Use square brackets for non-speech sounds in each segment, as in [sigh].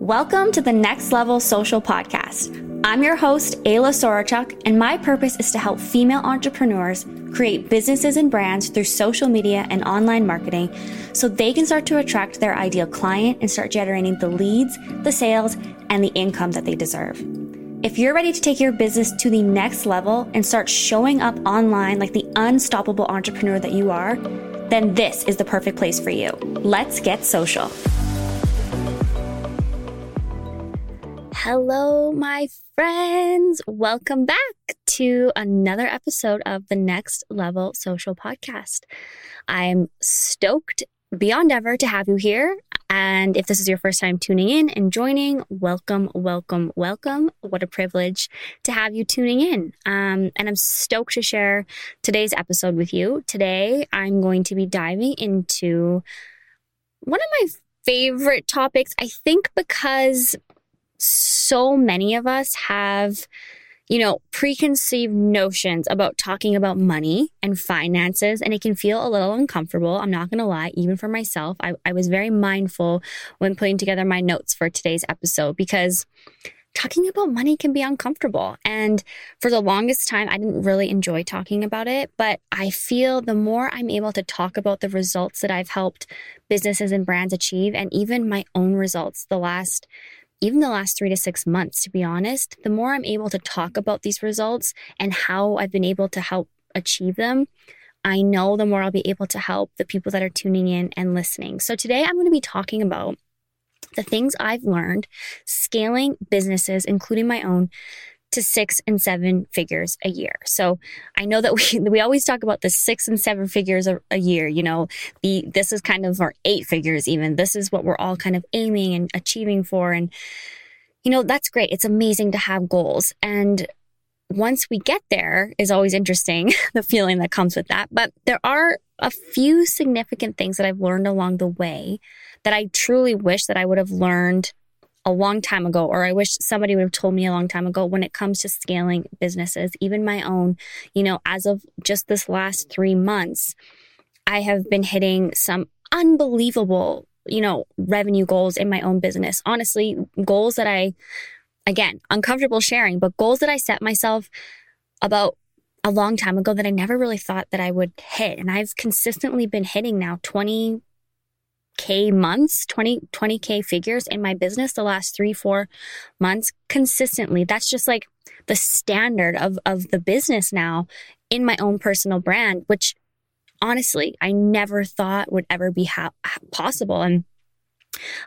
Welcome to the Next Level Social Podcast. I'm your host, Ayla Sorochuk, and my purpose is to help female entrepreneurs create businesses and brands through social media and online marketing so they can start to attract their ideal client and start generating the leads, the sales, and the income that they deserve. If you're ready to take your business to the next level and start showing up online like the unstoppable entrepreneur that you are, then this is the perfect place for you. Let's get social. Hello, my friends. Welcome back to another episode of the Next Level Social Podcast. I'm stoked beyond ever to have you here. And if this is your first time tuning in and joining, welcome, welcome, welcome. What a privilege to have you tuning in. Um, and I'm stoked to share today's episode with you. Today, I'm going to be diving into one of my favorite topics, I think, because so many of us have, you know, preconceived notions about talking about money and finances, and it can feel a little uncomfortable. I'm not going to lie, even for myself. I, I was very mindful when putting together my notes for today's episode because talking about money can be uncomfortable. And for the longest time, I didn't really enjoy talking about it. But I feel the more I'm able to talk about the results that I've helped businesses and brands achieve, and even my own results the last even the last three to six months, to be honest, the more I'm able to talk about these results and how I've been able to help achieve them, I know the more I'll be able to help the people that are tuning in and listening. So today I'm going to be talking about the things I've learned scaling businesses, including my own, to six and seven figures a year. So I know that we [laughs] we always talk about the six and seven figures a, a, year. You know, the this is kind of our eight figures even. This is what we're all kind of aiming and achieving for. And you know, that's great. It's amazing to have goals. And once we get there is always interesting, [laughs] the feeling that comes with that. But there are a few significant things that I've learned along the way that I truly wish that I would have learned a long time ago, or I wish somebody would have told me a long time ago when it comes to scaling businesses, even my own, you know, as of just this last three months, I have been hitting some unbelievable, you know, revenue goals in my own business. Honestly, goals that I, again, uncomfortable sharing, but goals that I set myself about a long time ago that I never really thought that I would hit. And I've consistently been hitting now 20, K months, 20, 20K figures in my business the last three, four months consistently. That's just like the standard of, of the business now in my own personal brand, which honestly, I never thought would ever be ha- possible. And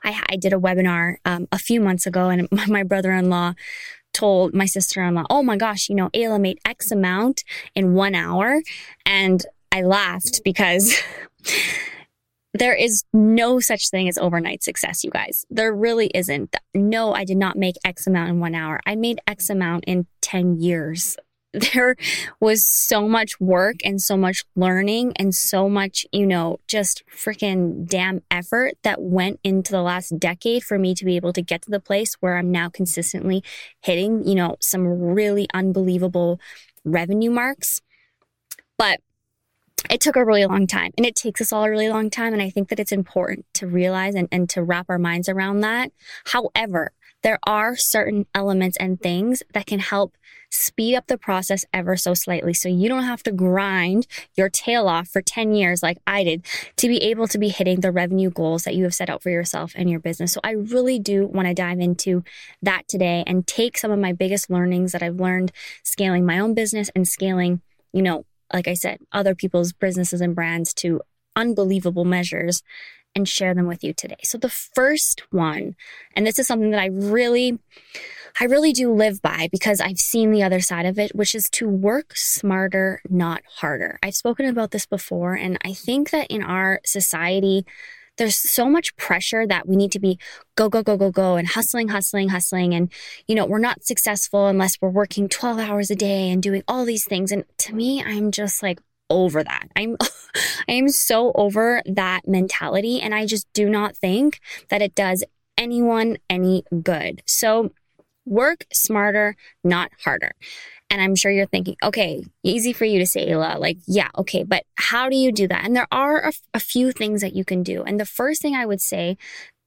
I, I did a webinar um, a few months ago, and [laughs] my brother in law told my sister in law, Oh my gosh, you know, Ayla made X amount in one hour. And I laughed because [laughs] there is no such thing as overnight success, you guys. There really isn't. No, I did not make X amount in one hour. I made X amount in 10 years. [laughs] There was so much work and so much learning and so much, you know, just freaking damn effort that went into the last decade for me to be able to get to the place where I'm now consistently hitting, you know, some really unbelievable revenue marks. But it took a really long time and it takes us all a really long time. And I think that it's important to realize and, and to wrap our minds around that. However, there are certain elements and things that can help speed up the process ever so slightly. So you don't have to grind your tail off for 10 years like I did to be able to be hitting the revenue goals that you have set out for yourself and your business. So I really do want to dive into that today and take some of my biggest learnings that I've learned scaling my own business and scaling, you know, like I said, other people's businesses and brands to unbelievable measures and share them with you today. So the first one, and this is something that I really, I really do live by because I've seen the other side of it, which is to work smarter, not harder. I've spoken about this before, and I think that in our society, there's so much pressure that we need to be go, go, go, go, go and hustling, hustling, hustling. And, you know, we're not successful unless we're working 12 hours a day and doing all these things. And to me, I'm just like, over that. I'm [laughs] I am so over that mentality and I just do not think that it does anyone any good. So work smarter, not harder. And I'm sure you're thinking, okay, easy for you to say, Ayla. Like, yeah, okay, but how do you do that? And there are a, a few things that you can do. And the first thing I would say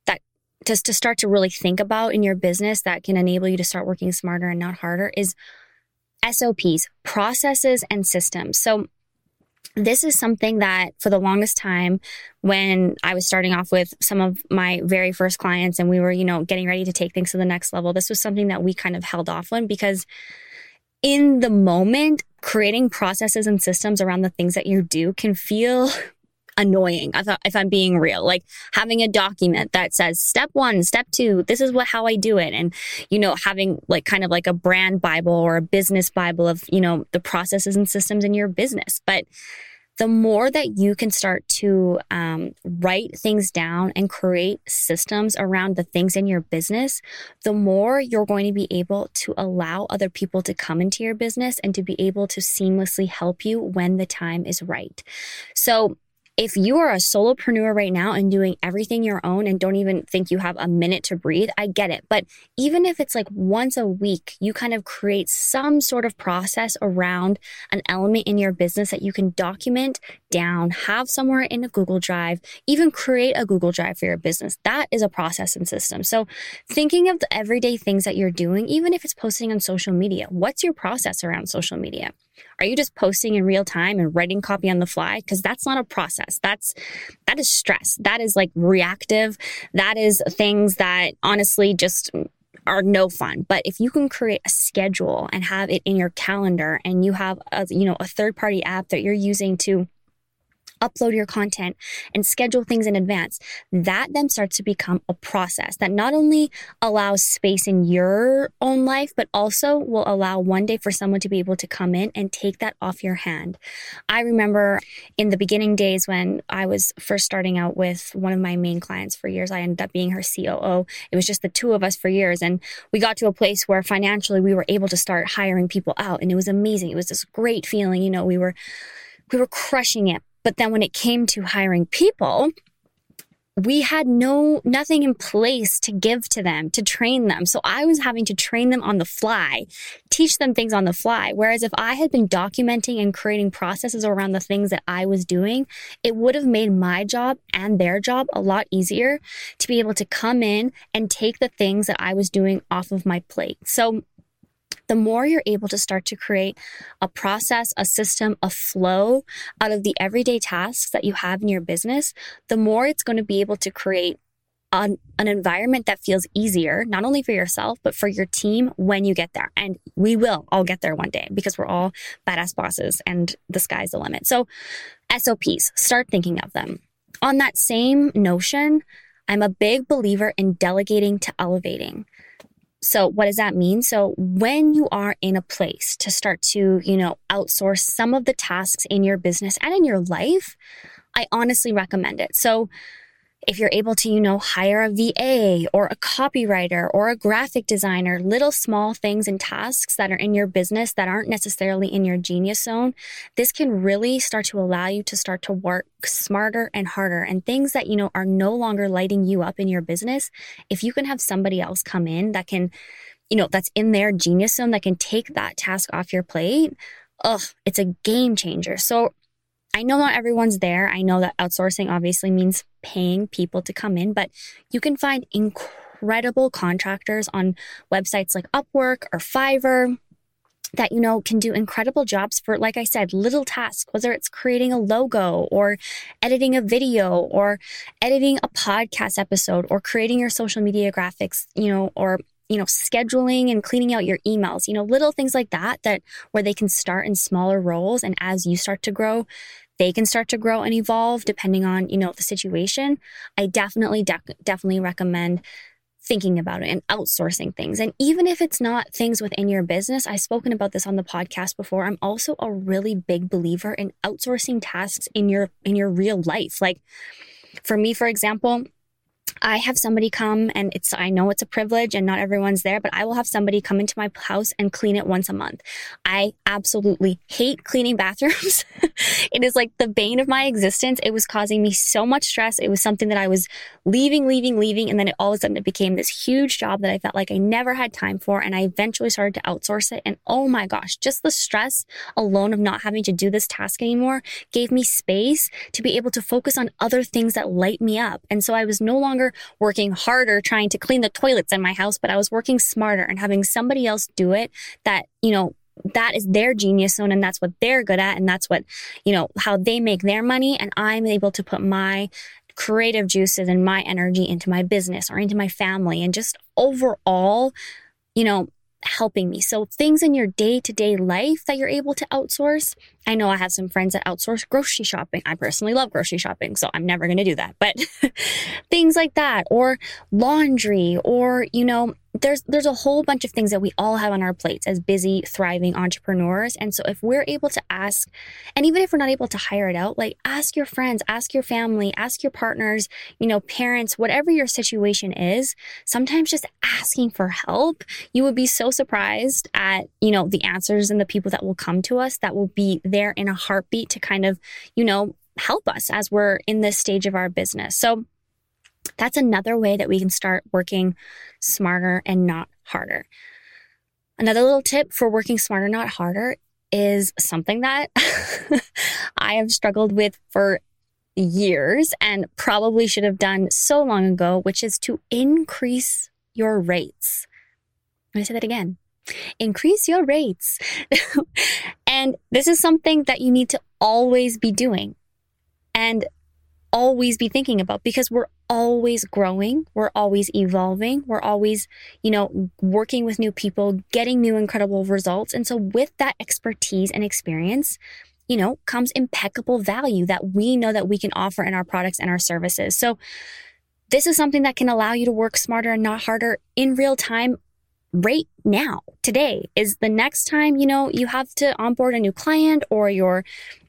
that just to start to really think about in your business that can enable you to start working smarter and not harder is SOPs, processes and systems. So this is something that for the longest time when I was starting off with some of my very first clients and we were, you know, getting ready to take things to the next level, this was something that we kind of held off on because in the moment, creating processes and systems around the things that you do can feel annoying if I'm being real. Like having a document that says step one, step two, this is what how I do it. And, you know, having like kind of like a brand Bible or a business Bible of, you know, the processes and systems in your business. But the more that you can start to um, write things down and create systems around the things in your business, the more you're going to be able to allow other people to come into your business and to be able to seamlessly help you when the time is right. So if you are a solopreneur right now and doing everything your own and don't even think you have a minute to breathe, I get it. But even if it's like once a week, you kind of create some sort of process around an element in your business that you can document down, have somewhere in a Google Drive, even create a Google Drive for your business. That is a process and system. So thinking of the everyday things that you're doing, even if it's posting on social media, what's your process around social media? Are you just posting in real time and writing copy on the fly? Because that's not a process. That's that is stress. That is like reactive. That is things that honestly just are no fun. But if you can create a schedule and have it in your calendar and you have a, you know a third party app that you're using to upload your content and schedule things in advance, that then starts to become a process that not only allows space in your own life, but also will allow one day for someone to be able to come in and take that off your hand. I remember in the beginning days when I was first starting out with one of my main clients for years, I ended up being her COO. It was just the two of us for years. And we got to a place where financially we were able to start hiring people out. And it was amazing. It was this great feeling. You know, we were we were crushing it. But then when it came to hiring people, we had no nothing in place to give to them to train them. So i was having to train them on the fly teach them things on the fly. Whereas if i had been documenting and creating processes around the things that i was doing it would have made my job and their job a lot easier to be able to come in and take the things that i was doing off of my plate. So the more you're able to start to create a process, a system, a flow out of the everyday tasks that you have in your business, the more it's going to be able to create an, an, environment that feels easier, not only for yourself, but for your team when you get there. And we will all get there one day because we're all badass bosses and the sky's the limit. So, SOPs, start thinking of them. On that same notion, I'm a big believer in delegating to elevating. So what does that mean? So when you are in a place to start to, you know, outsource some of the tasks in your business and in your life, I honestly recommend it. So if you're able to, you know, hire a VA or a copywriter or a graphic designer, little small things and tasks that are in your business that aren't necessarily in your genius zone, this can really start to allow you to start to work smarter and harder and things that, you know, are no longer lighting you up in your business. If you can have somebody else come in that can, you know, that's in their genius zone that can take that task off your plate, ugh, it's a game changer. So I know not everyone's there. I know that outsourcing obviously means paying people to come in, but you can find incredible contractors on websites like Upwork or Fiverr that you know can do incredible jobs for like i said little tasks whether it's creating a logo or editing a video or editing a podcast episode or creating your social media graphics you know or you know scheduling and cleaning out your emails you know little things like that that where they can start in smaller roles and as you start to grow they can start to grow and evolve depending on, you know, the situation. I definitely, de- definitely recommend thinking about it and outsourcing things. And even if it's not things within your business, I've spoken about this on the podcast before. I'm also a really big believer in outsourcing tasks in your in your real life. Like for me, for example, I have somebody come and it's, I know it's a privilege and not everyone's there, but I will have somebody come into my house and clean it once a month. I absolutely hate cleaning bathrooms. [laughs] it is like the bane of my existence. It was causing me so much stress. It was something that I was leaving, leaving, leaving. And then it all of a sudden it became this huge job that I felt like I never had time for. And I eventually started to outsource it. And oh my gosh, just the stress alone of not having to do this task anymore gave me space to be able to focus on other things that light me up. And so I was no longer longer working harder trying to clean the toilets in my house, but I was working smarter and having somebody else do it that, you know, that is their genius zone and that's what they're good at and that's what, you know, how they make their money. And I'm able to put my creative juices and my energy into my business or into my family and just overall, you know, helping me. So things in your day to day life that you're able to outsource. I know I have some friends that outsource grocery shopping. I personally love grocery shopping, so I'm never going to do that. But [laughs] things like that or laundry or, you know, there's there's a whole bunch of things that we all have on our plates as busy thriving entrepreneurs and so if we're able to ask and even if we're not able to hire it out like ask your friends ask your family ask your partners you know parents whatever your situation is sometimes just asking for help you would be so surprised at you know the answers and the people that will come to us that will be there in a heartbeat to kind of you know help us as we're in this stage of our business so that's another way that we can start working smarter and not harder. Another little tip for working smarter, not harder is something that [laughs] I have struggled with for years and probably should have done so long ago, which is to increase your rates. I'm going to say that again. Increase your rates. [laughs] and this is something that you need to always be doing. And always be thinking about because we're always growing. We're always evolving. We're always, you know, working with new people, getting new incredible results. And so with that expertise and experience, you know, comes impeccable value that we know that we can offer in our products and our services. So this is something that can allow you to work smarter and not harder in real time right now today is the next time you know you have to onboard a new client or you're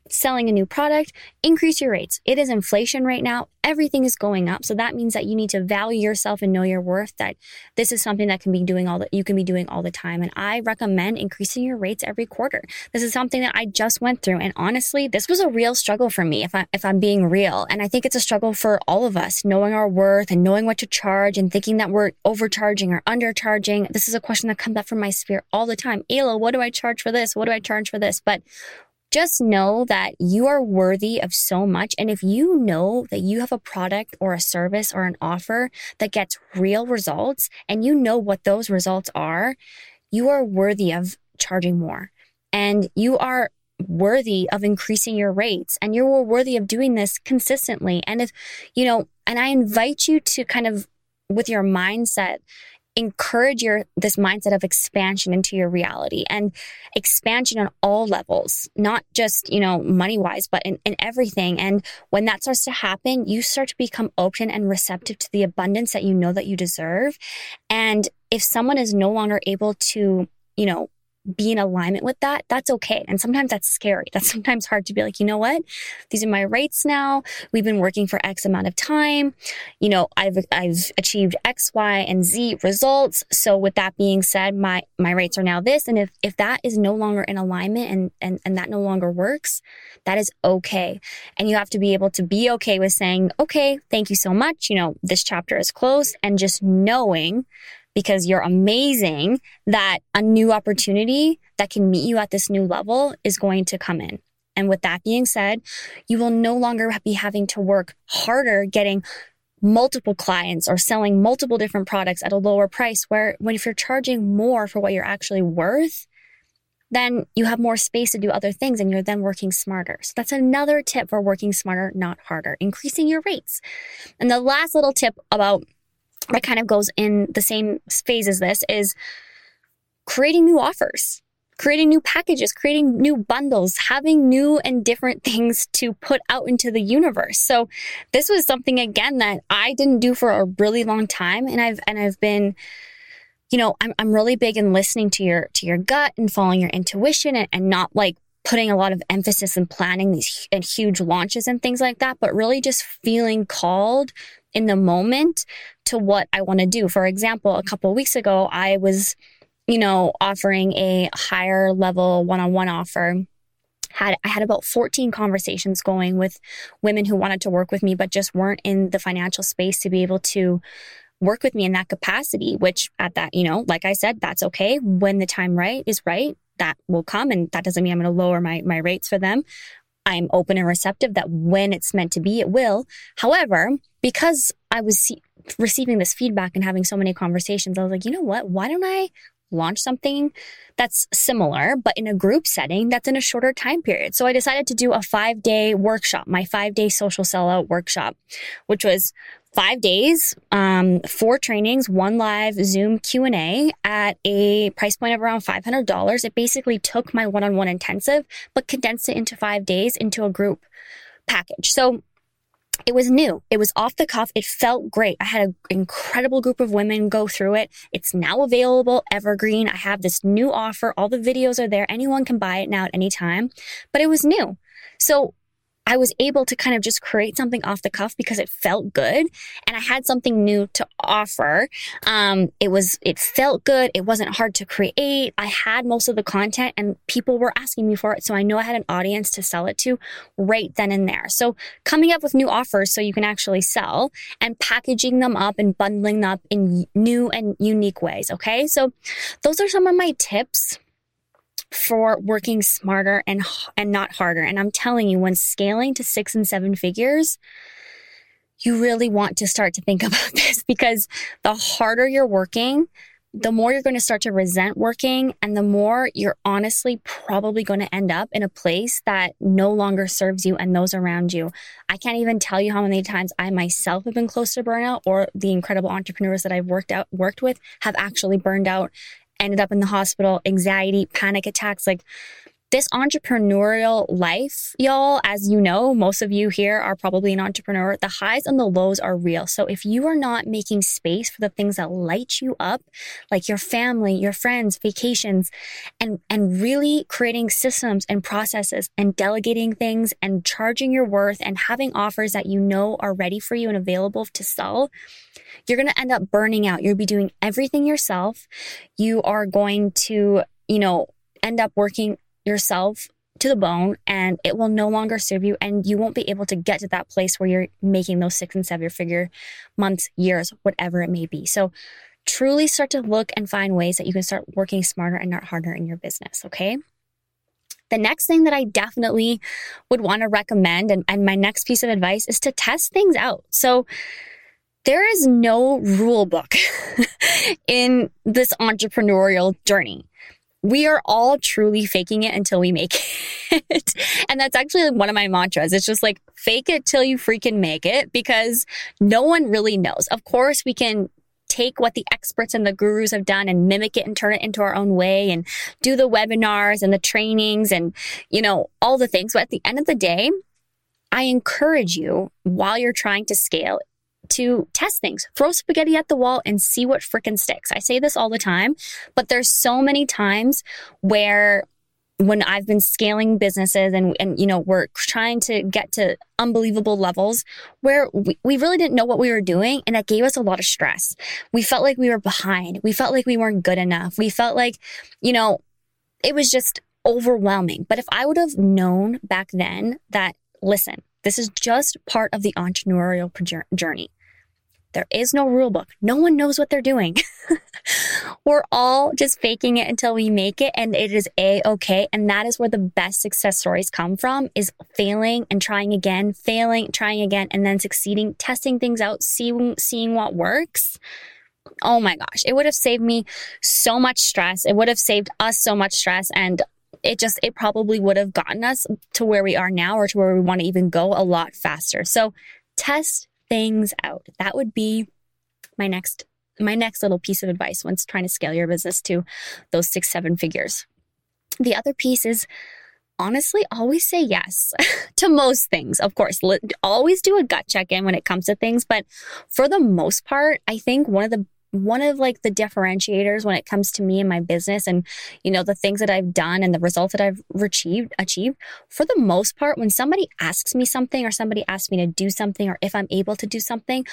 selling a new product, increase your rates. It is inflation right now. Everything is going up. So that means that you need to value yourself and know your worth that this is something that can be doing all that you can be doing all the time. And I recommend increasing your rates every quarter. This is something that I just went through. And honestly, this was a real struggle for me if I if I'm being real. And I think it's a struggle for all of us, knowing our worth and knowing what to charge and thinking that we're overcharging or undercharging. This is a question that comes up from my sphere all the time. Ayla, what do I charge for this? What do I charge for this? But just know that you are worthy of so much. And if you know that you have a product or a service or an offer that gets real results and you know what those results are, you are worthy of charging more and you are worthy of increasing your rates and you're worthy of doing this consistently. And if, you know, and I invite you to kind of with your mindset encourage your this mindset of expansion into your reality and expansion on all levels not just you know money wise but in, in everything. And when that starts to happen you start to become open and receptive to the abundance that you know that you deserve. And if someone is no longer able to you know be in alignment with that, that's okay. And sometimes that's scary. That's [laughs] sometimes hard to be like, you know what? These are my rates now. We've been working for X amount of time. You know, I've, I've achieved X, Y, and Z results. So with that being said, my, my rates are now this. And if, if that is no longer in alignment and, and, and that no longer works, that is okay. And you have to be able to be okay with saying, okay, thank you so much. You know, this chapter is closed and just knowing because you're amazing that a new opportunity that can meet you at this new level is going to come in. And with that being said, you will no longer be having to work harder getting multiple clients or selling multiple different products at a lower price where when if you're charging more for what you're actually worth, then you have more space to do other things and you're then working smarter. So that's another tip for working smarter, not harder, increasing your rates. And the last little tip about that kind of goes in the same phase as this is creating new offers, creating new packages, creating new bundles, having new and different [laughs] things to put out into the universe. So this was something again that I didn't do for a really long time. And I've, and I've been, you know, I'm, I'm really big in listening to your, to your gut and following your intuition and, and not like putting a lot of emphasis in planning these and huge launches and things like that, but really just feeling called in the moment to what I want to do. For example, a couple weeks ago, I was, you know, offering a higher level one-on-one offer. Had I had about 14 conversations going with women who wanted to work with me but just weren't in the financial space to be able to work with me in that capacity, which at that, you know, like I said, that's okay. When the time right is right, that will come. And that doesn't mean I'm going to lower my, my rates for them. I'm open and receptive that when it's meant to be, it will. However, because I was receiving this feedback and having so many conversations, I was like, you know what? Why don't I launch something that's similar, but in a group setting that's in a shorter time period. So I decided to do a five day workshop, my five day social sellout workshop, which was five days, um, four trainings, one live Zoom Q and A at a price point of around five hundred dollars. It basically took my one on one intensive, but condensed it into five days into a group package. So it was new. It was off the cuff. It felt great. I had an incredible group of women go through it. It's now available, evergreen. I have this new offer. All the videos are there. Anyone can buy it now at any time, but it was new. So I was able to kind of just create something off the cuff because it felt good and I had something new to offer. Um, it was, it felt good. It wasn't hard to create. I had most of the content and people were asking me for it. So I know I had an audience to sell it to right then and there. So coming up with new offers so you can actually sell and packaging them up and bundling them up in new and unique ways. Okay. So those are some of my tips for working smarter and and not harder. And I'm telling you, when scaling to six and seven figures, you really want to start to think [laughs] about this because the harder you're working, the more you're going to start to resent working and the more you're honestly probably going to end up in a place that no longer serves you and those around you. I can't even tell you how many times I myself have been close to burnout or the incredible entrepreneurs that I've worked out worked with have actually burned out ended up in the hospital, anxiety, panic attacks. Like this entrepreneurial life, y'all, as you know, most of you here are probably an entrepreneur. The highs and the lows are real. So if you are not making space for the things that light you up, like your family, your friends, vacations, and, and really creating systems and processes and delegating things and charging your worth and having offers that you know are ready for you and available to sell, you're going to end up burning out. You'll be doing everything yourself. You are going to, you know, end up working yourself to the bone and it will no longer serve you and you won't be able to get to that place where you're making those six and seven figure months, years, whatever it may be. So truly start to look and find ways that you can start working smarter and not harder in your business. Okay. The next thing that I definitely would want to recommend and, and my next piece of advice is to test things out. So there is no rule book [laughs] in this entrepreneurial journey we are all truly faking it until we make it. [laughs] and that's actually one of my mantras. It's just like fake it till you freaking make it because no one really knows. Of course, we can take what the experts and the gurus have done and mimic it and turn it into our own way and do the webinars and the trainings and, you know, all the things. But at the end of the day, I encourage you while you're trying to scale to test things. Throw spaghetti at the wall and see what freaking sticks. I say this all the time, but there's so many times where when I've been scaling businesses and, and, you know, we're trying to get to unbelievable levels where we, we really didn't know what we were doing. And that gave us a lot of stress. We felt like we were behind. We felt like we weren't good enough. We felt like, you know, it was just overwhelming. But if I would have known back then that, listen, this is just part of the entrepreneurial journey. There is no rule book. No one knows what they're doing. [laughs] We're all just faking it until we make it and it is a okay. And that is where the best success stories come from is failing and trying again, failing, trying again, and then succeeding, testing things out, seeing, seeing what works. Oh my gosh. It would have saved me so much stress. It would have saved us so much stress and it just, it probably would have gotten us to where we are now or to where we want to even go a lot faster. So test, things out. That would be my next my next little piece of advice once trying to scale your business to those six seven figures. The other piece is honestly always say yes [laughs] to most things. Of course, always do a gut check in when it comes to things, but for the most part, I think one of the one of like the differentiators when it comes to me and my business and you know the things that I've done and the results that I've achieved achieved for the most part when somebody asks me something or somebody asks me to do something or if I'm able to do something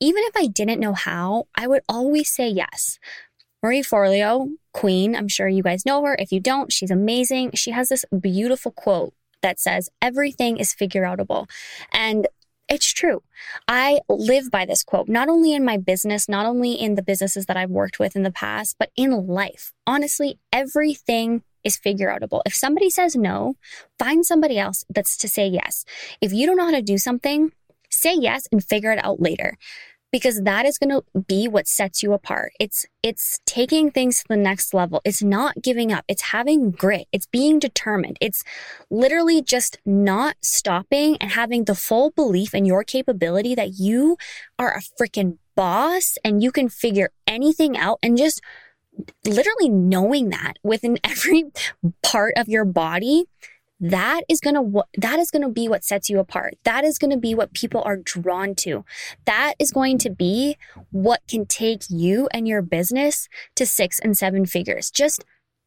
even if I didn't know how I would always say yes. Marie Forleo queen I'm sure you guys know her. If you don't she's amazing. She has this beautiful quote that says everything is figure outable and it's true. I live by this quote, not only in my business, not only in the businesses that I've worked with in the past, but in life. Honestly, everything is figure outable. If somebody says no, find somebody else that's to say yes. If you don't know how to do something, say yes and figure it out later. Because that is going to be what sets you apart. It's it's taking things to the next level. It's not giving up. It's having grit. It's being determined. It's literally just not stopping and having the full belief in your capability that you are a freaking boss and you can figure anything out and just literally knowing that within [laughs] every part of your body that is going to that is going to be what sets you apart. That is going to be what people are drawn to. That is going to be what can take you and your business to 6 and 7 figures. Just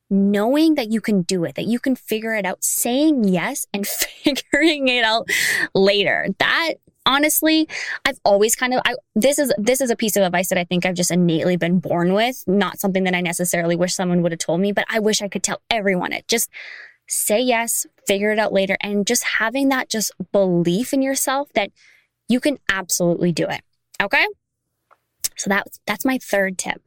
knowing that you can do it that you can figure it out saying yes and [laughs] figuring it out later. That honestly i've always kind of I, this is this is a piece of advice that i think i've just innately been born with not something that i necessarily wish someone would have told me but i wish i could tell everyone it. Just say yes, figure it out later, and just having that just belief in yourself that you can absolutely do it. Okay. So that's, that's my third tip.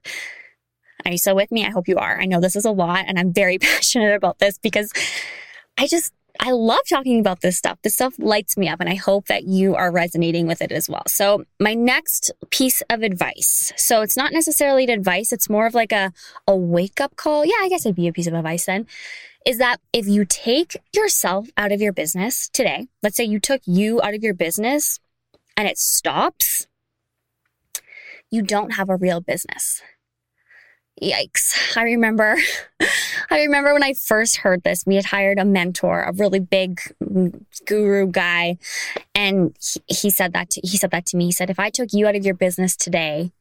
Are you still with me? I hope you are. I know this is a lot and I'm very [laughs] passionate about this because I just, I love talking about this stuff. This stuff lights me up and I hope that you are resonating with it as well. So my next piece of advice. So it's not necessarily advice. It's more of like a, a wake up call. Yeah, I guess it'd be a piece of advice then is that if you take yourself out of your business today, let's say you took you out of your business and it stops, you don't have a real business. Yikes. I remember, [laughs] I remember when I first heard this, we had hired a mentor, a really big mm, guru guy. And he, he said that, to, he said that to me. He said, if I took you out of your business today,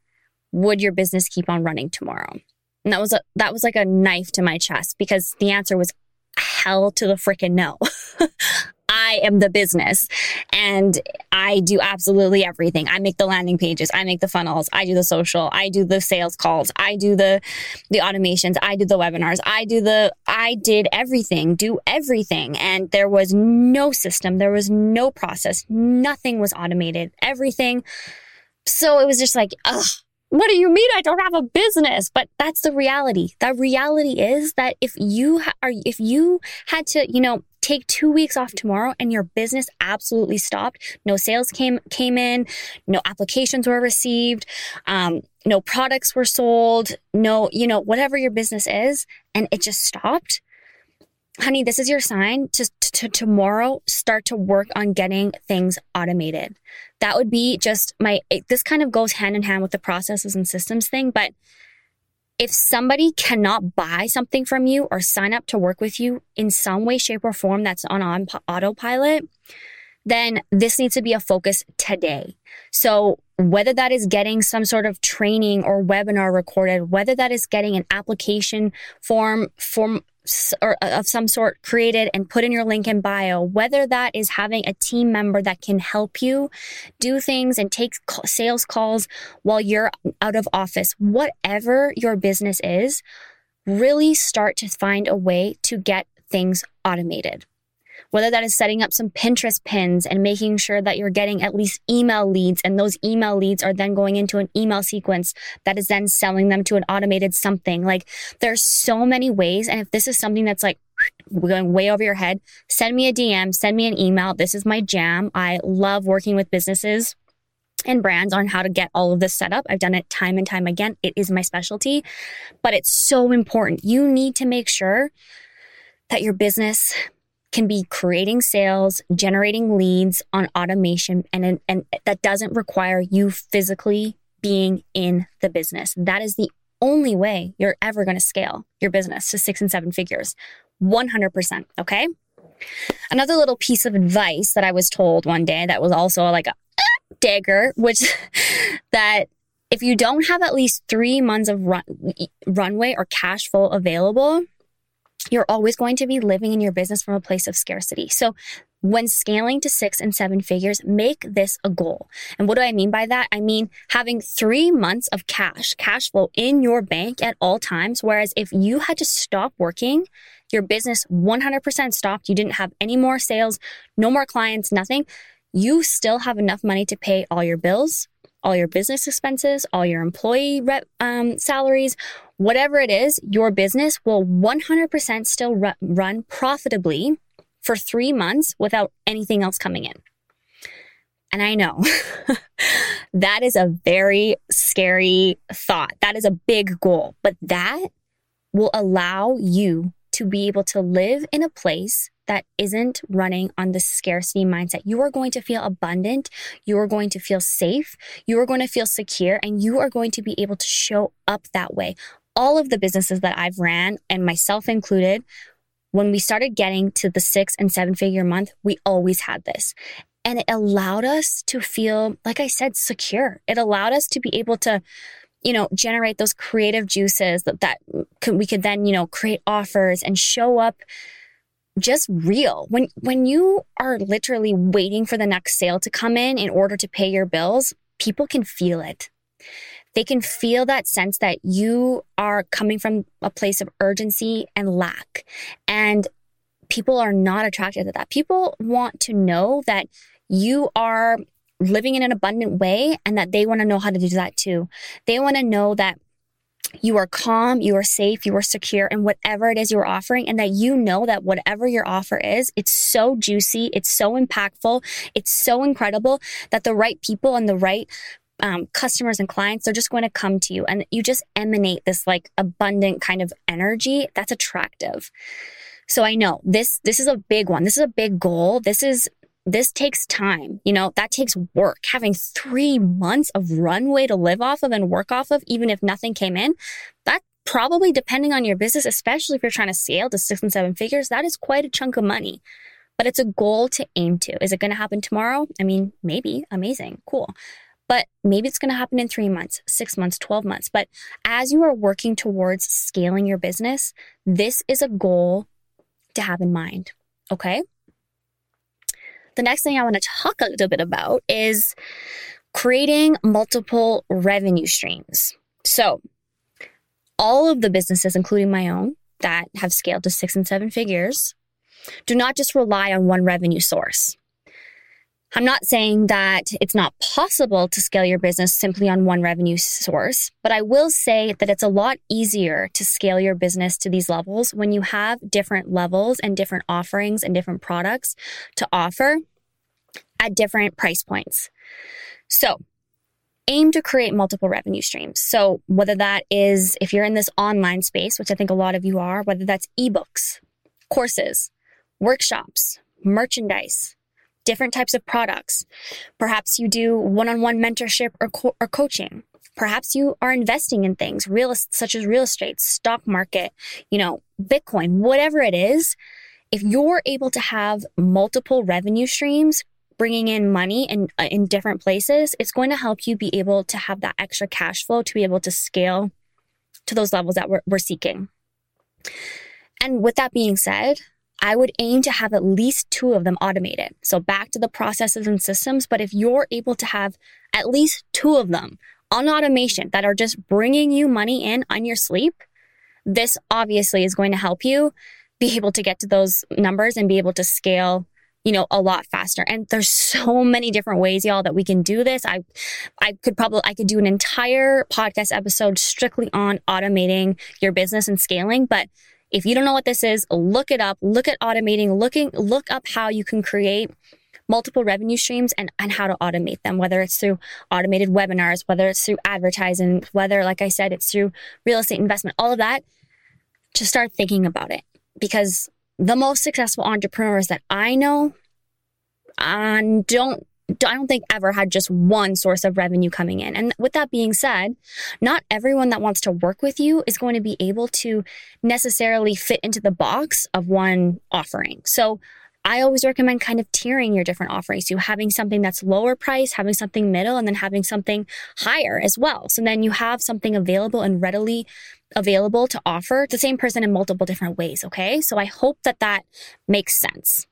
would your business keep on running tomorrow? And that was a, that was like a knife to my chest because the answer was hell to the freaking no. [laughs] I am the business and I do absolutely everything. I make the landing pages, I make the funnels, I do the social, I do the sales calls, I do the the automations, I do the webinars, I do the I did everything, do everything. And there was no system, there was no process, nothing was automated, everything. So it was just like, ugh, what do you mean I don't have a business? But that's the reality. The reality is that if you ha- are, if you had to, you know, take two weeks off tomorrow and your business absolutely stopped, no sales came, came in, no applications were received, um, no products were sold, no, you know, whatever your business is, and it just stopped honey, this is your sign to, to, to, tomorrow start to work on getting things automated. That would be just my, it, this kind of goes hand in hand with the processes and systems thing. But if somebody cannot buy something from you or sign up to work with you in some way, shape, or form that's on, on autopilot, then this needs to be a focus today. So whether that is getting some sort of training or webinar recorded, whether that is getting an application form, form or uh, of some sort created and put in your link in bio, whether that is having a team member that can help you do things and take sales calls while you're out of office, whatever your business is, really start to find a way to get things automated whether that is setting up some Pinterest pins and making sure that you're getting at least email leads and those email leads are then going into an email sequence that is then selling them to an automated something. Like there's so many ways. And if this is something that's like, going way over your head, send me a DM, send me an email. This is my jam. I love working with businesses and brands on how to get all of this set up. I've done it time and time again. It is my specialty, but it's so important. You need to make sure that your business can be creating sales, generating leads on automation, and, and that doesn't require you physically being in the business. That is the only way you're ever going to scale your business to six and seven figures. 100%. Okay. Another little piece of advice that I was told one day that was also like a dagger, which [laughs] that if you don't have at least three months of run, runway or cash flow available, you're always going to be living in your business from a place of scarcity. So when scaling to six and seven figures, make this a goal. And what do I mean by that? I mean having three months of cash, cash flow in your bank at all times. Whereas if you had to stop working, your business 100% stopped, you didn't have any more sales, no more clients, nothing, you still have enough money to pay all your bills, all your business expenses, all your employee rep, um, salaries, whatever it is, your business will 100% still ru- run profitably for three months without anything else coming in. And I know [laughs] That is a very scary thought. That is a big goal, but that will allow you to be able to live in a place that isn't running on the scarcity mindset. You are going to feel abundant. You are going to feel safe. You are going to feel secure and you are going to be able to show up that way. All of the businesses that I've ran and myself included, when we started getting to the six and seven figure month, we always had this. And it allowed us to feel, like I said, secure. It allowed us to be able to you know, generate those creative juices that, that could, we could then, you know, create offers and show up just real. When when you are literally waiting for the next sale to come in in order to pay your bills, people can feel it. They can feel that sense that you are coming from a place of urgency and lack. And people are not attracted to that. People want to know that you are living in an abundant way and that they want to know how to do that too. They want to know that you are calm, you are safe, you are secure in whatever it is you're offering, and that you know that whatever your offer is, it's so juicy, it's so impactful, it's so incredible that the right people and the right um, customers and clients, they're just going to come to you and you just emanate this like abundant kind of energy that's attractive. So I know this, this is a big one. This is a big goal. This is this takes time. You know, that takes work. Having three months of runway to live off of and work off of, even if nothing came in, that probably depending on your business, especially if you're trying to scale to six and seven figures, that is quite a chunk of money. But it's a goal to aim to. Is it going to happen tomorrow? I mean, maybe. Amazing. Cool. But maybe it's going to happen in three months, six months, 12 months. But as you are working towards scaling your business, this is a goal to have in mind. Okay. The next thing I want to talk a little bit about is creating multiple revenue streams. So, all of the businesses, including my own, that have scaled to six and seven figures, do not just rely on one revenue source. I'm not saying that it's not possible to scale your business simply on one revenue source, but I will say that it's a lot easier to scale your business to these levels when you have different levels and different offerings and different products to offer at different price points. So, aim to create multiple revenue streams. So, whether that is if you're in this online space, which I think a lot of you are, whether that's ebooks, courses, workshops, merchandise, different types of products. Perhaps you do one-on-one mentorship or, co- or coaching. Perhaps you are investing in things real such as real estate, stock market, you know, Bitcoin, whatever it is. If you're able to have multiple revenue streams bringing in money in uh, in different places, it's going to help you be able to have that extra cash flow to be able to scale to those levels that we're, we're seeking. And with that being said, I would aim to have at least two of them automated. So back to the processes and systems. But if you're able to have at least two of them on automation that are just bringing you money in on your sleep, this obviously is going to help you be able to get to those numbers and be able to scale you know, a lot faster. And there's so many different ways, y'all, that we can do this. I, I could probably, I could do an entire podcast episode strictly on automating your business and scaling. But if you don't know what this is, look it up, look at automating, looking, look up how you can create multiple revenue streams and, and how to automate them, whether it's through automated webinars, whether it's through advertising, whether, like I said, it's through real estate investment, all of that. Just start thinking about it because the most successful entrepreneurs that I know and don't I don't think ever had just one source of revenue coming in. And with that being said, not everyone that wants to work with you is going to be able to necessarily fit into the box of one offering. So I always recommend kind of tiering your different offerings. So having something that's lower price, having something middle, and then having something higher as well. So then you have something available and readily available to offer the same person in multiple different ways. Okay. So I hope that that makes sense.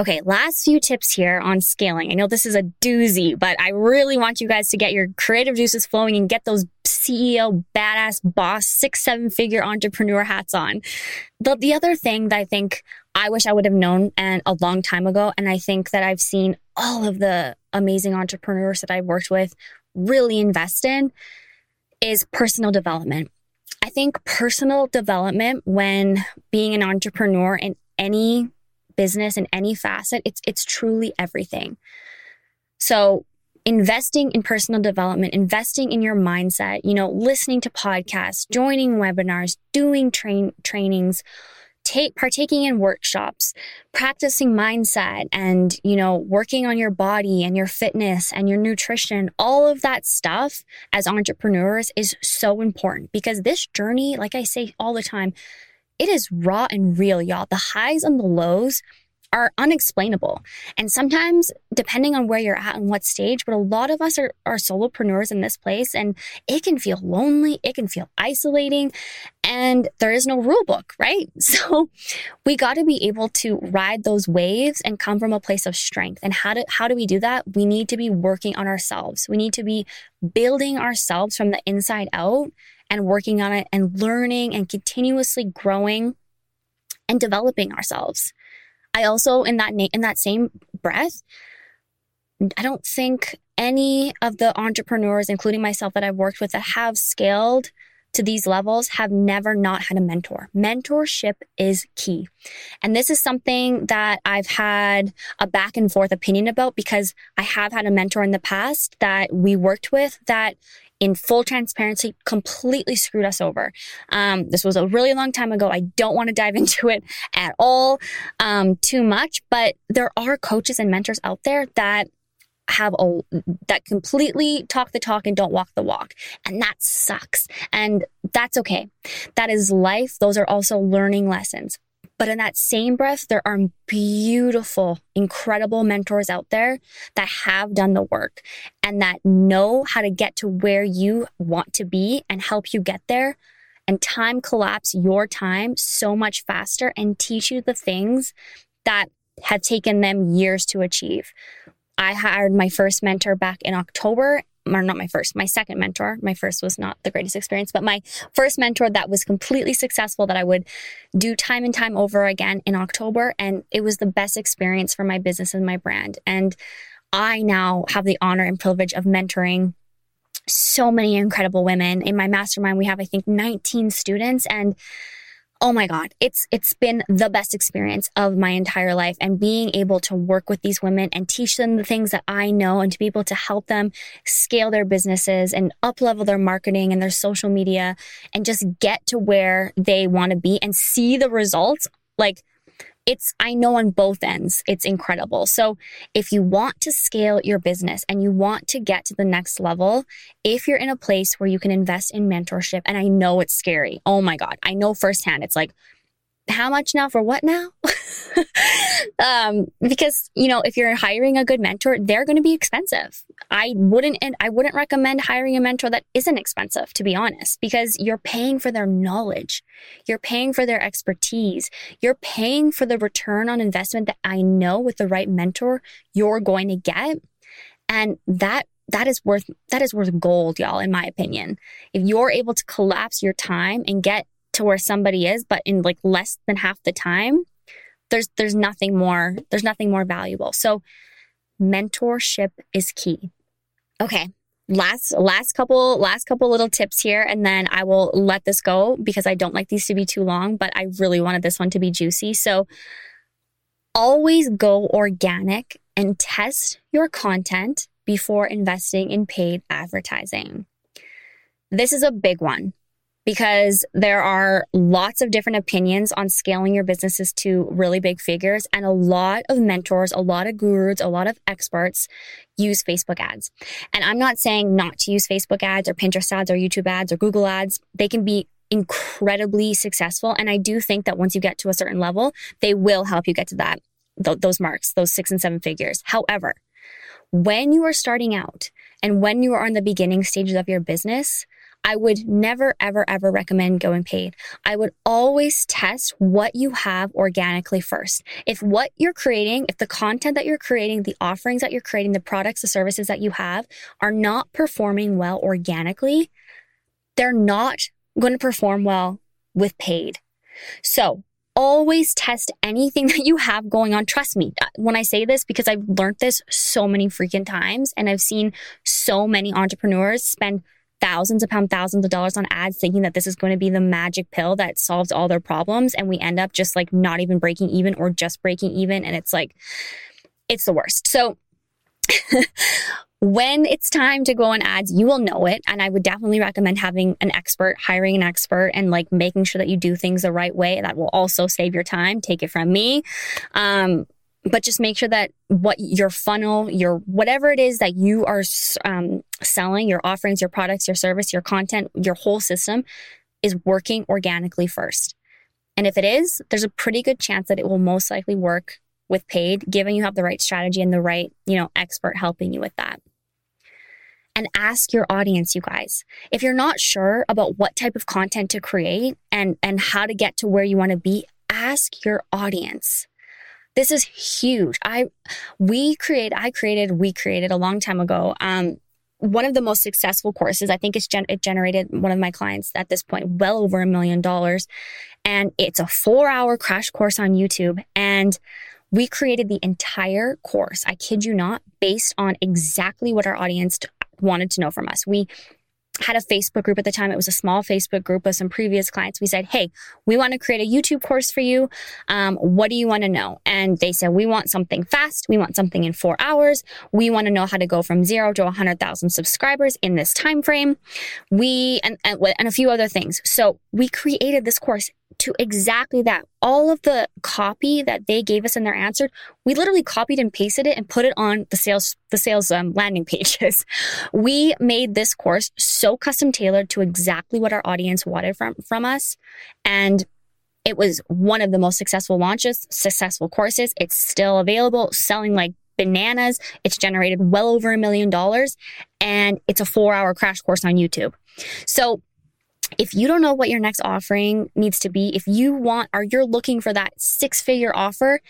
Okay, last few tips here on scaling. I know this is a doozy, but I really want you guys to get your creative juices flowing and get those CEO, badass boss, six, seven figure entrepreneur hats on. The, the other thing that I think I wish I would have known and a long time ago, and I think that I've seen all of the amazing entrepreneurs that I've worked with really invest in is personal development. I think personal development when being an entrepreneur in any business in any facet, it's it's truly everything. So investing in personal development, investing in your mindset, you know, listening to podcasts, joining webinars, doing train trainings, take partaking in workshops, practicing mindset and, you know, working on your body and your fitness and your nutrition, all of that stuff as entrepreneurs is so important because this journey, like I say all the time, it is raw and real, y'all. The highs and the lows are unexplainable. And sometimes, depending on where you're at and what stage, but a lot of us are, are solopreneurs in this place and it can feel lonely, it can feel isolating, and there is no rule book, right? [laughs] So we got to be able to ride those waves and come from a place of strength. And how do, how do we do that? We need to be working on ourselves. We need to be building ourselves from the inside out and working on it and learning and continuously growing and developing ourselves. I also in that na- in that same breath, I don't think any of the entrepreneurs, including myself that I've worked with that have scaled to these levels have never not had a mentor. Mentorship is key. And this is something that I've had a back and forth opinion about because I have had a mentor in the past that we worked with that in full transparency, completely screwed us over. Um, this was a really long time ago. I don't want to dive [laughs] into it at all um, too much, but there are coaches and mentors out there that have a that completely talk the talk and don't walk the walk and that sucks and that's okay that is life those are also learning lessons but in that same breath, there are beautiful, incredible mentors out there that have done the work and that know how to get to where you want to be and help you get there and time collapse your time so much faster and teach you the things that have taken them years to achieve. I hired my first mentor back in October or not my first, my second mentor. My first was not the greatest experience, but my first mentor that was completely successful that I would do time and time over again in October. And it was the best experience for my business and my brand. And I now have the honor and privilege of mentoring so many incredible women. In my mastermind, we have, I think, 19 students and oh my god. It's it's been the best experience of my entire life and being able to work with these women and teach them the things that I know and to be able to help them scale their businesses and up level their marketing and their social media and just get to where they want to be and see the results. Like it's, I know on both ends, it's incredible. So if you want to scale your business and you want to get to the next level, if you're in a place where you can invest in mentorship, and I know it's scary. Oh my God. I know firsthand. It's like, how much now for what now? [laughs] um, because you know, if you're hiring a good mentor, they're going to be expensive. I wouldn't, and I wouldn't recommend hiring a mentor that isn't expensive, to be honest, because you're paying for their knowledge, you're paying for their expertise, you're paying for the return on investment that I know with the right mentor you're going to get, and that that is worth that is worth gold y'all in my opinion if you're able to collapse your time and get to where somebody is, but in like less than half the time, there's there's nothing more there's nothing more valuable. So mentorship is key. Okay. Last last couple last couple little tips here and then I will let this go because I don't like these to be too long, but I really wanted this one to be juicy. So always go organic and test your content before investing in paid advertising. This is a big one because there are lots of different opinions on scaling your businesses to really big figures. And a lot of mentors, a lot of gurus, a lot of experts use Facebook ads. And I'm not saying not to use Facebook ads or Pinterest ads or YouTube ads or Google ads. They can be incredibly successful. And I do think that once you get to a certain level, they will help you get to that, th- those marks, those six and seven figures. However, when you are starting out and when you are on the beginning stages of your business, I would never, ever, ever recommend going paid. I would always test what you have organically first. If what you're creating, if the content that you're creating, the offerings that you're creating, the products, the services that you have are not performing well organically, they're not going to perform well with paid. So always test anything [laughs] that you have going on. Trust me uh, when I say this because I've learned this so many freaking times and I've seen so many entrepreneurs spend thousands upon thousands of dollars on ads thinking that this is going to be the magic pill that solves all their problems. And we end up just like not even breaking even or just breaking even. And it's like, it's the worst. So [laughs] when it's time to go on ads, you will know it. And I would definitely recommend having an expert, hiring an expert and like making sure that you do things the right way. That will also save your time. Take it from me. Um, but just make sure that what your funnel, your whatever it is that you are um, selling, your offerings, your products, your service, your content, your whole system is working organically first. And if it is, there's a pretty good chance that it will most likely work with paid, given you have the right strategy and the right, you know, expert helping you with that. And ask your audience, you guys. If you're not sure about what type of content to create and, and how to get to where you want to be, ask your audience. This is huge. I, we create, I created, we created a long time ago, um, one of the most successful courses. I think it's gen- it generated one of my clients at this point well over a million dollars. And it's a four hour crash course on YouTube. And we created the entire course, I kid you not, based on exactly what our audience wanted to know from us. We had a Facebook group at the time. It was a small Facebook group with some previous clients. We said, Hey, we want to create a YouTube course for you. Um, what do you want to know? And they said, We want something fast. We want something in four hours. We want to know how to go from zero to 100,000 subscribers in this time frame. We, and, and, and a few other things. So we created this course to exactly that. All of the copy that they gave us in their answer, we literally copied and pasted it and put it on the sales the sales um, landing pages. [laughs] We made this course so custom tailored to exactly what our audience wanted from from us, and it was one of the most successful launches, successful courses. It's still available, selling like bananas. It's generated well over a million dollars, and it's a four hour crash course on YouTube. So if you don't know what your next offering needs to be, if you want or you're looking for that six figure offer,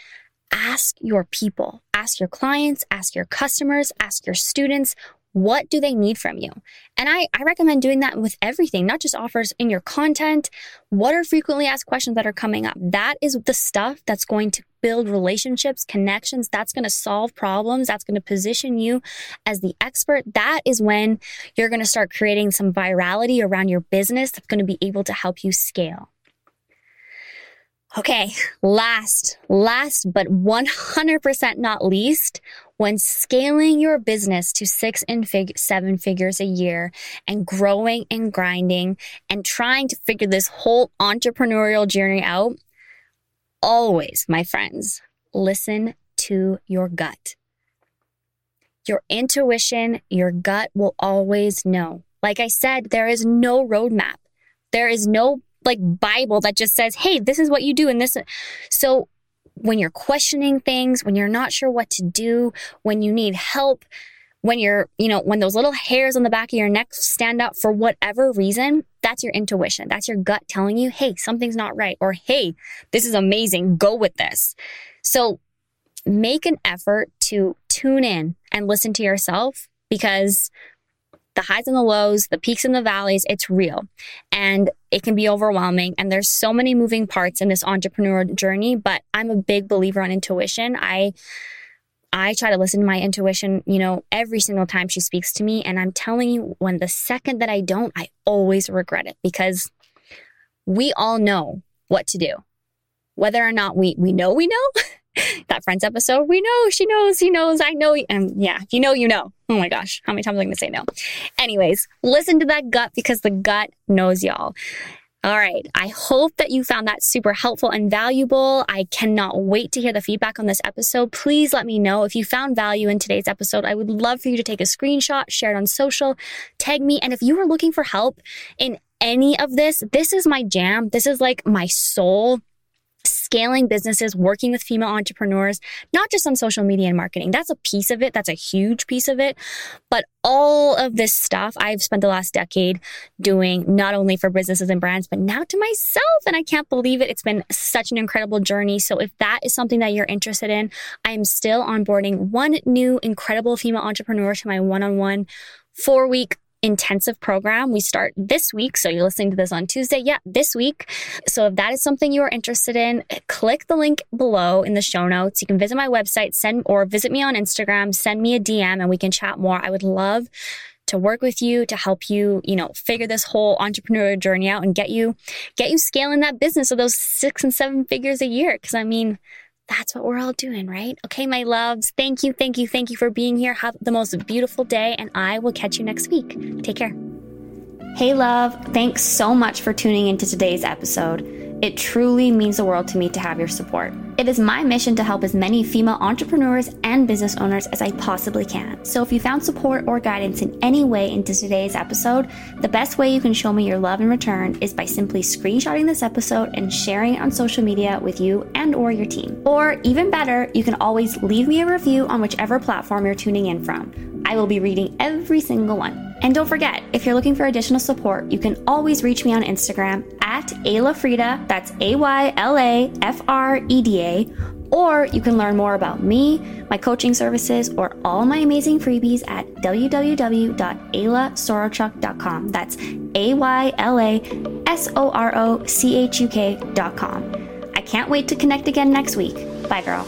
ask your people, ask your clients, ask your customers, ask your students, what do they need from you? And I, I recommend doing that with everything, not just offers in your content. What are frequently asked questions that are coming up? That is the stuff that's going to build relationships, connections. That's going to solve problems. That's going to position you as the expert. That is when you're going to start creating some virality around your business that's going to be able to help you scale. Okay, last, last, but 100% not least, when scaling your business to six and fig- seven figures a year and growing and grinding and trying to figure this whole entrepreneurial journey out, always, my friends, listen to your gut. Your intuition, your gut will always know. Like I said, there is no roadmap. There is no like Bible that just says, hey, this is what you do and this. So when you're questioning things, when you're not sure what to do, when you need help, when you're, you know, when those little hairs on the back of your neck stand up for whatever reason, that's your intuition. That's your gut telling you, hey, something's not right, or hey, this is amazing. Go with this. So make an effort to tune in and listen to yourself because the highs and the lows, the peaks and the valleys, it's real. And it can be overwhelming. And there's so many moving parts in this entrepreneur journey, but I'm a big believer on intuition. I, I try to listen to my intuition, you know, every single time she speaks to me. And I'm telling you, when the second that I don't, I always regret it because we all know what to do. Whether or not we, we know we know, [laughs] that Friends episode, we know, she knows, he knows, I know. And yeah, if you know, you know. Oh my gosh, how many times am I going to say no? Anyways, listen to that gut because the gut knows y'all. All right. I hope that you found that super helpful and valuable. I cannot wait to hear the feedback on this episode. Please let me know if you found value in today's episode. I would love for you to take a screenshot, share it on social, tag me. And if you are looking for help in any of this, this is my jam. This is like my soul scaling businesses, working with female entrepreneurs, not just on social media and marketing. That's a piece of it. That's a huge piece of it. But all of this stuff I've spent the last decade doing, not only for businesses and brands, but now to myself. And I can't believe it. It's been such an incredible journey. So if that is something that you're interested in, I am still onboarding one new incredible female entrepreneur to my one on one four week intensive program. We start this week. So you're listening to this on Tuesday. Yeah, this week. So if that is something you are interested in, click the link below in the show notes. You can visit my website, send or visit me on Instagram, send me a DM and we can chat more. I would love to work with you to help you, you know, figure this whole entrepreneurial journey out and get you get you scaling that business of those 6 and 7 figures a year cuz I mean, that's what we're all doing, right? Okay, my loves, thank you, thank you, thank you for being here. Have the most beautiful day, and I will catch you next week. Take care. Hey, love, thanks so much for tuning into today's episode. It truly means the world to me to have your support. It is my mission to help as many female entrepreneurs and business owners as I possibly can. So if you found support or guidance in any way into today's episode, the best way you can show me your love in return is by simply screenshotting this episode and sharing it on social media with you and or your team. Or even better, you can always leave me a review on whichever platform you're tuning in from. I will be reading every single one. And don't forget, if you're looking for additional support, you can always reach me on Instagram at Ayla Freda, that's A Y L A F R E D A, or you can learn more about me, my coaching services, or all my amazing freebies at www.aylasorochuk.com. That's A Y L A S O R O C H U K.com. I can't wait to connect again next week. Bye, girl.